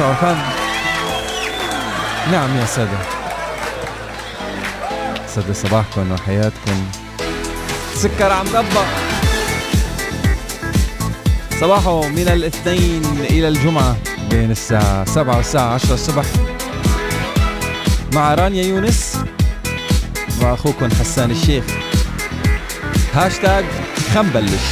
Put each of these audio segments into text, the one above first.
عرفان نعم يا سادة. سادة صباحكم وحياتكم. سكر عم ربى صباحه من الاثنين إلى الجمعة بين الساعة 7 والساعة 10 الصبح. مع رانيا يونس وأخوكم حسان الشيخ. هاشتاج خنبلش.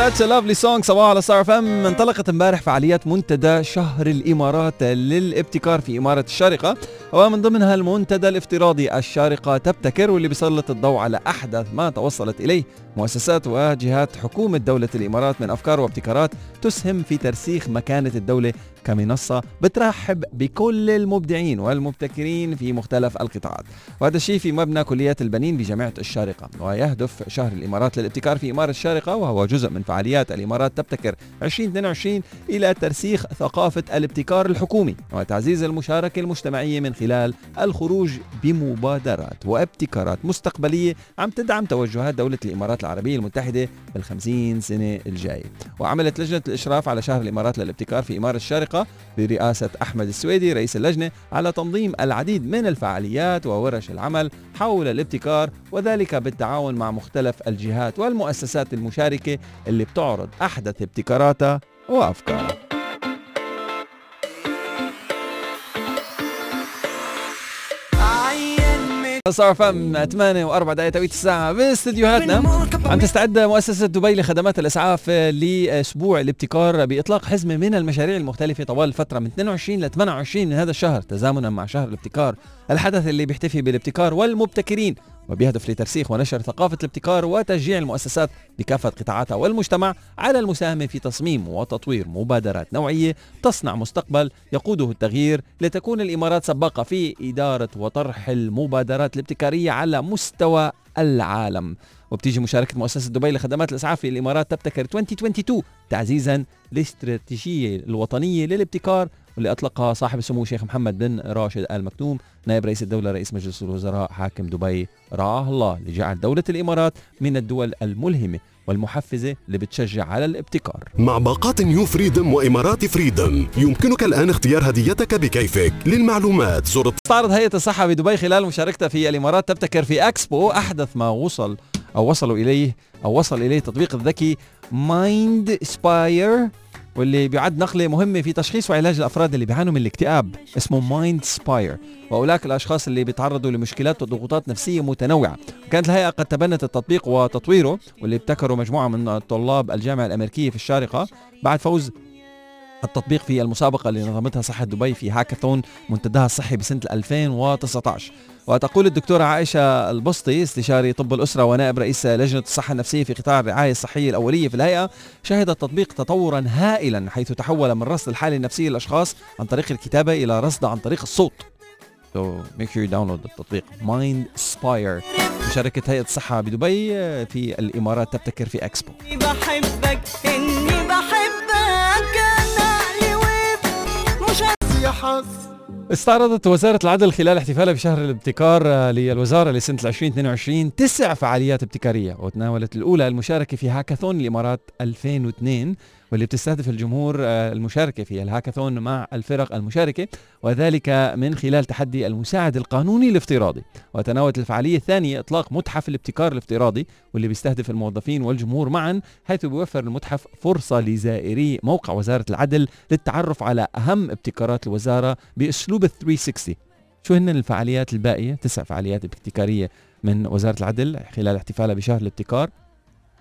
Such a lovely song صباحو على Star FM انطلقت امبارح فعاليات منتدى شهر الإمارات للابتكار في إمارة الشارقة. ومن ضمنها المنتدى الافتراضي الشارقة تبتكر واللي بيسلط الضوء على أحدث ما توصلت إليه. مؤسسات وجهات حكومة دولة الإمارات من أفكار وابتكارات تسهم في ترسيخ مكانة الدولة كمنصة بترحب بكل المبدعين والمبتكرين في مختلف القطاعات. وهذا الشيء في مبنى كليات البنين بجامعة الشارقة. ويهدف شهر الإمارات للابتكار في إمارة الشارقة وهو جزء من فعاليات الإمارات تبتكر 2022 إلى ترسيخ ثقافة الابتكار الحكومي وتعزيز المشاركة المجتمعية من خلال الخروج بمبادرات وابتكارات مستقبلية عم تدعم توجهات دولة الإمارات العربية المتحدة بالخمسين سنة الجاية وعملت لجنة الإشراف على شهر الإمارات للابتكار في إمارة الشارقة برئاسة أحمد السويدي رئيس اللجنة على تنظيم العديد من الفعاليات وورش العمل حول الابتكار وذلك بالتعاون مع مختلف الجهات والمؤسسات المشاركة اللي بتعرض أحدث ابتكاراتها وأفكارها. صار فم 8 و4 دقائق توقيت الساعة باستديوهاتنا عم تستعد مؤسسة دبي لخدمات الإسعاف لأسبوع الابتكار بإطلاق حزمة من المشاريع المختلفة طوال الفترة من 22 ل 28 من هذا الشهر تزامنا مع شهر الابتكار الحدث اللي بيحتفي بالابتكار والمبتكرين. وبيهدف لترسيخ ونشر ثقافة الابتكار وتشجيع المؤسسات بكافة قطاعاتها والمجتمع على المساهمة في تصميم وتطوير مبادرات نوعية تصنع مستقبل يقوده التغيير لتكون الإمارات سباقة في إدارة وطرح المبادرات الابتكارية على مستوى العالم. وبتيجي مشاركة مؤسسة دبي لخدمات الإسعاف في الإمارات تبتكر 2022 تعزيزا للاستراتيجية الوطنية للابتكار واللي أطلقها صاحب السمو الشيخ محمد بن راشد آل مكتوم نائب رئيس الدولة رئيس مجلس الوزراء حاكم دبي. رعاه الله لجعل دولة الإمارات من الدول الملهمة. والمحفزة اللي بتشجع على الابتكار. مع باقات New Freedom و Emirati Freedom يمكنك الآن اختيار هديتك بكيفك للمعلومات. زر استعرض هيئة الصحة بدبي خلال مشاركتها في الإمارات تبتكر في أكسبو أحدث ما وصل أو وصلوا إليه أو وصل إليه التطبيق الذكي Mindspire واللي بيعد نقلة مهمة في تشخيص وعلاج الأفراد اللي بيعانوا من الاكتئاب اسمه Mindspire وأولاك الأشخاص اللي بيتعرضوا لمشكلات وضغوطات نفسية متنوعة. كانت الهيئة قد تبنت التطبيق وتطويره واللي ابتكروا مجموعة من طلاب الجامعة الأمريكية في الشارقة بعد فوز التطبيق في المسابقة اللي نظمتها صحة دبي في هاكاثون منتداها الصحي بسنة 2019 وتقول الدكتورة عائشة البسطي استشاري طب الأسرة ونائب رئيس لجنة الصحة النفسية في قطاع الرعاية الصحية الأولية في الهيئة شهد التطبيق تطورا هائلا حيث تحول من رصد الحالة النفسية للأشخاص عن طريق الكتابة إلى رصد عن طريق الصوت. So make sure you download التطبيق Mind Spire. مشاركة هيئة الصحة بدبي في الإمارات تبتكر في أكسبو بحبك. يا حظ استعرضت وزارة العدل خلال احتفالها بشهر الابتكار للوزارة لسنة 2022 تسع فعاليات ابتكارية وتناولت الأولى المشاركة في هاكاثون الإمارات 2002 واللي بتستهدف الجمهور المشاركة في الهاكاثون مع الفرق المشاركة وذلك من خلال تحدي المساعد القانوني الافتراضي. وتناولت الفعالية الثانية إطلاق متحف الابتكار الافتراضي واللي بيستهدف الموظفين والجمهور معا حيث بيوفر المتحف فرصة لزائري موقع وزارة العدل للتعرف على أهم ابتكارات الوزارة بأسلوب ال 360 شو هن الفعاليات الباقية؟ تسع فعاليات ابتكارية من وزارة العدل خلال احتفالها بشهر الابتكار.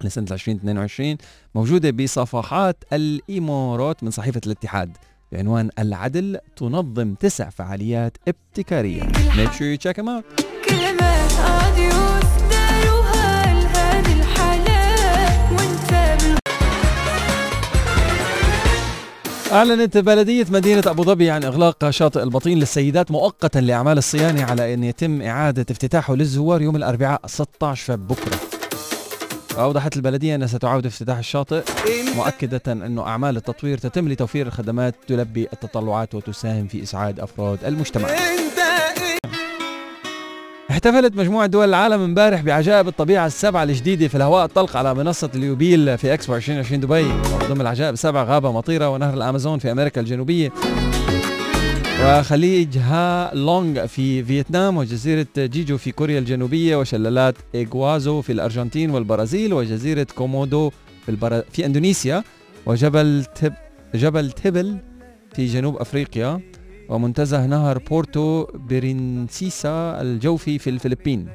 لسنة 2022 موجودة بصفحات الإمارات من صحيفة الاتحاد بعنوان العدل تنظم تسع فعاليات ابتكارية Make sure you check them out كلمات عادي وفداروها لهذه الحالات وانت. أعلنت بلدية مدينة أبو ظبي عن إغلاق شاطئ البطين للسيدات مؤقتا لأعمال الصيانة على أن يتم إعادة افتتاحه للزوار يوم الأربعاء 16 فب بكرة وأوضحت البلدية أنها ستعاود افتتاح الشاطئ مؤكدة أن أعمال التطوير تتم لتوفير الخدمات تلبي التطلعات وتساهم في إسعاد أفراد المجتمع. احتفلت مجموعة دول العالم امبارح بعجائب الطبيعة السبعة الجديدة في الهواء الطلق على منصة اليوبيل في اكسبو 2020 دبي. وضم العجائب السبع غابة مطيرة ونهر الأمازون في أمريكا الجنوبية. وخليج ها لونغ في فيتنام وجزيرة جيجو في كوريا الجنوبية وشلالات إيغوازو في الأرجنتين والبرازيل وجزيرة كومودو في, البرا... في أندونيسيا وجبل تب... جبل تبل في جنوب أفريقيا ومنتزه نهر بورتو برينسيسا الجوفي في الفلبين.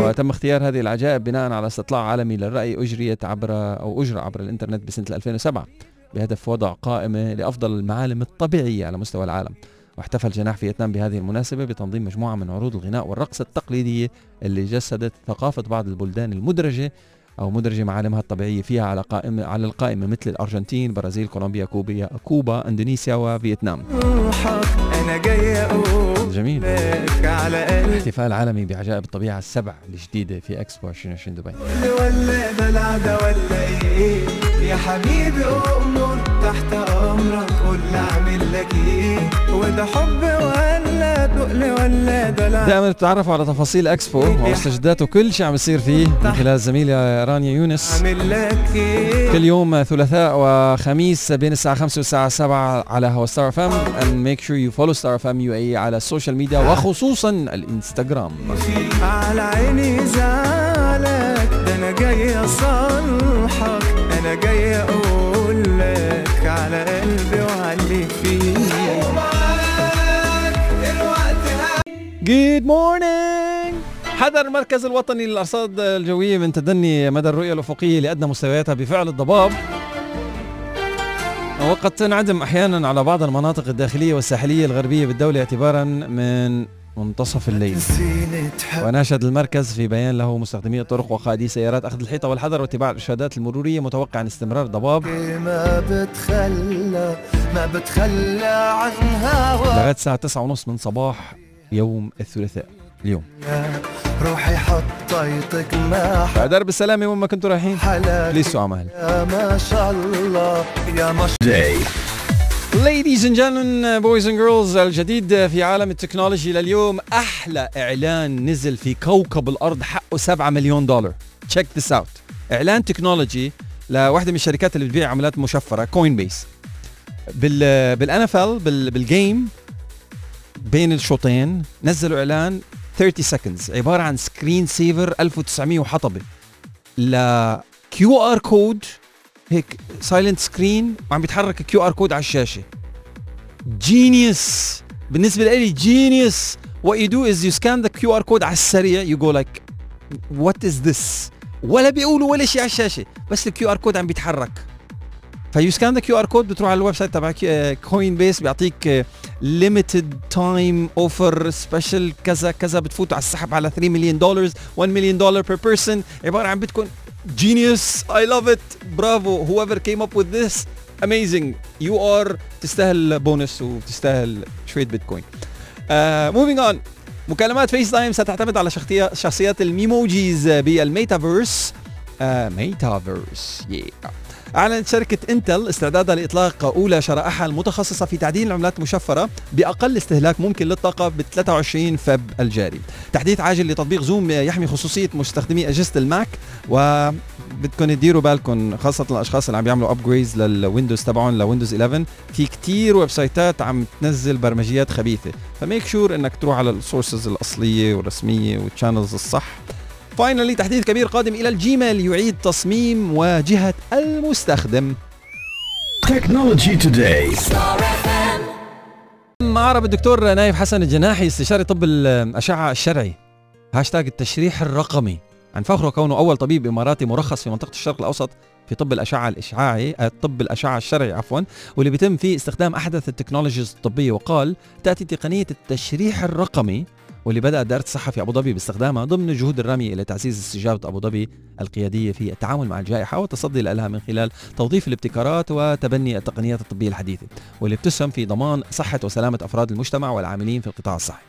وتم اختيار هذه العجائب بناء على استطلاع عالمي للرأي أجريت عبر أو أجرى عبر الإنترنت بسنة 2007 بهدف وضع قائمة لأفضل المعالم الطبيعية على مستوى العالم. واحتفل جناح فيتنام بهذه المناسبة بتنظيم مجموعة من عروض الغناء والرقص التقليدية اللي جسدت ثقافة بعض البلدان المدرجة أو مدرجة معالمها الطبيعية فيها على قائمة على القائمة مثل الأرجنتين، برازيل، كولومبيا، كوبا، كوبا، إندونيسيا وفيتنام. أنا جاي أقول جميل. احتفال عالمي بعجائب الطبيعة السبع الجديدة في اكسبو 2020 دبي. ولا ده ولا إيه؟ يا حبيبي أمر تحت أمرك قول أعمل لك إيه؟ وده حب ولا تقل ولا دلع دائما بتتعرفوا على تفاصيل اكسبو ومستجدات وكل شيء عم يصير فيه من خلال الزميلة رانيا يونس. إيه؟ كل يوم ثلاثاء وخميس بين الساعة 5 والساعة 7 على هوا Star FM and make sure you follow Star FM UAE على ال social media وخصوصا الإنستغرام. على عيني زعلك ده أنا جاي أصالحك أنا جاي أقول لك على قلبي وعلي فيه good morning حذر المركز الوطني للأرصاد الجوية من تدني مدى الرؤية الأفقية لأدنى مستوياتها بفعل الضباب. وقد تنعدم أحيانا على بعض المناطق الداخلية والساحلية الغربية بالدولة اعتبارا من منتصف الليل. وناشد المركز في بيان له مستخدمي الطرق وقائدي سيارات أخذ الحيطة والحذر واتباع الإرشادات المرورية متوقعا استمرار ضباب ما بتخلى ما بتخلى عن هواك لغاية الساعة 9:30 من صباح يوم الثلاثاء. اليوم. روحي حطيتك ما فدار بالسلامه وين ما كنتوا رايحين؟ ليسوا عمال يا ما شاء الله. يا ما شاء Ladies and gentlemen, boys and girls الجديد في عالم ال technology لليوم. أحلى إعلان نزل في كوكب الأرض حقه 7 مليون دولار. Check this out. إعلان technology لواحدة من الشركات اللي بتبيع عملات مشفرة Coinbase بال بال NFL بال game بين الشوطين نزلوا إعلان 30 seconds. عبارة عن screen saver 1900 وحطبة. ل QR code هيك silent screen وعم بيتحرك QR code على الشاشة. genius بالنسبة لي genius what you do is you scan the QR code على السريع you go like what is this? ولا بيقولوا ولا شيء على الشاشة بس ال QR code عم بيتحرك. ف you scan the QR code بتروح على ال website تبع Coinbase بيعطيك limited time offer special كذا كذا بتفوتوا على السحب على 3 مليون دولار 1 مليون دولار per person عبارة عن بتكون genius I love it bravo whoever came up with this amazing. You are تستاهل بونس وتستاهل شوية بيتكوين moving on مكالمات FaceTime ستعتمد على شخصيات ال Memojis بالميتافيرس. ميتافيرس. Yeah. أعلنت شركة إنتل استعدادها لإطلاق أولى شرائحها المتخصصة في تعدين العملات المشفرة بأقل استهلاك ممكن للطاقة ب 23 فب الجاري. تحديث عاجل لتطبيق زوم يحمي خصوصية مستخدمي أجهزة الماك وبدكم تديروا بالكم خاصة الأشخاص اللي عم بيعملوا upgrades للويندوز تبعهم لويندوز 11 في كتير website ات عم تنزل برمجيات خبيثة. ف make sure إنك تروح على ال sources الأصلية والرسمية وال channels الصح. finally تحديث كبير قادم إلى الجيميل يعيد تصميم واجهة المستخدم. Technology Today. معرض الدكتور نايف حسن الجناحي استشاري طب الأشعة الشرعي. هاشتاج التشريح الرقمي عن فخره كونه أول طبيب إماراتي مرخص في منطقة الشرق الأوسط في طب الأشعة الإشعاعي آه، طب الأشعة الشرعي عفوا واللي بيتم فيه استخدام أحدث التكنولوجيز الطبية. وقال تأتي تقنية التشريح الرقمي واللي بدأ دائرة الصحة في أبو ظبي باستخدامها ضمن الجهود الرامية إلى تعزيز استجابة أبو ظبي القيادية في التعامل مع الجائحة والتصدي لها من خلال توظيف الابتكارات وتبني التقنيات الطبية الحديثة واللي بتسهم في ضمان صحة وسلامة أفراد المجتمع والعاملين في القطاع الصحي.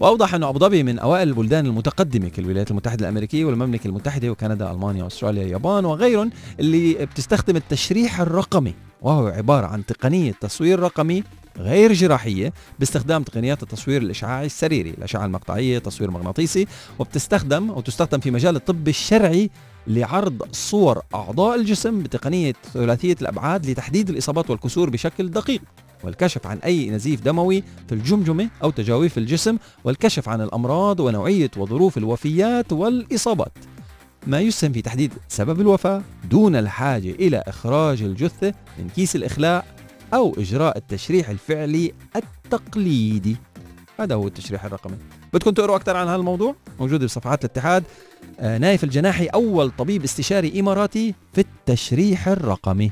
وأوضح أن أبو ظبي من أوائل البلدان المتقدمة كالولايات المتحدة الأمريكية والمملكة المتحدة وكندا ألمانيا أستراليا اليابان وغيرهم اللي بتستخدم التشريح الرقمي وهو عبارة عن تقنية تصوير رقمي غير جراحية باستخدام تقنيات التصوير الإشعاعي السريري الأشعة المقطعية تصوير مغناطيسي وبتستخدم أو تستخدم في مجال الطب الشرعي لعرض صور أعضاء الجسم بتقنية ثلاثية الأبعاد لتحديد الإصابات والكسور بشكل دقيق والكشف عن أي نزيف دموي في الجمجمة أو تجاويف الجسم والكشف عن الأمراض ونوعية وظروف الوفيات والإصابات. ما يسهم في تحديد سبب الوفاة؟ دون الحاجة إلى إخراج الجثة من كيس الإخلاء أو إجراء التشريح الفعلي التقليدي. هذا هو التشريح الرقمي. بدكم تقروا أكثر عن هذا الموضوع موجود بصفحات الاتحاد. آه، نايف الجناحي أول طبيب استشاري إماراتي في التشريح الرقمي.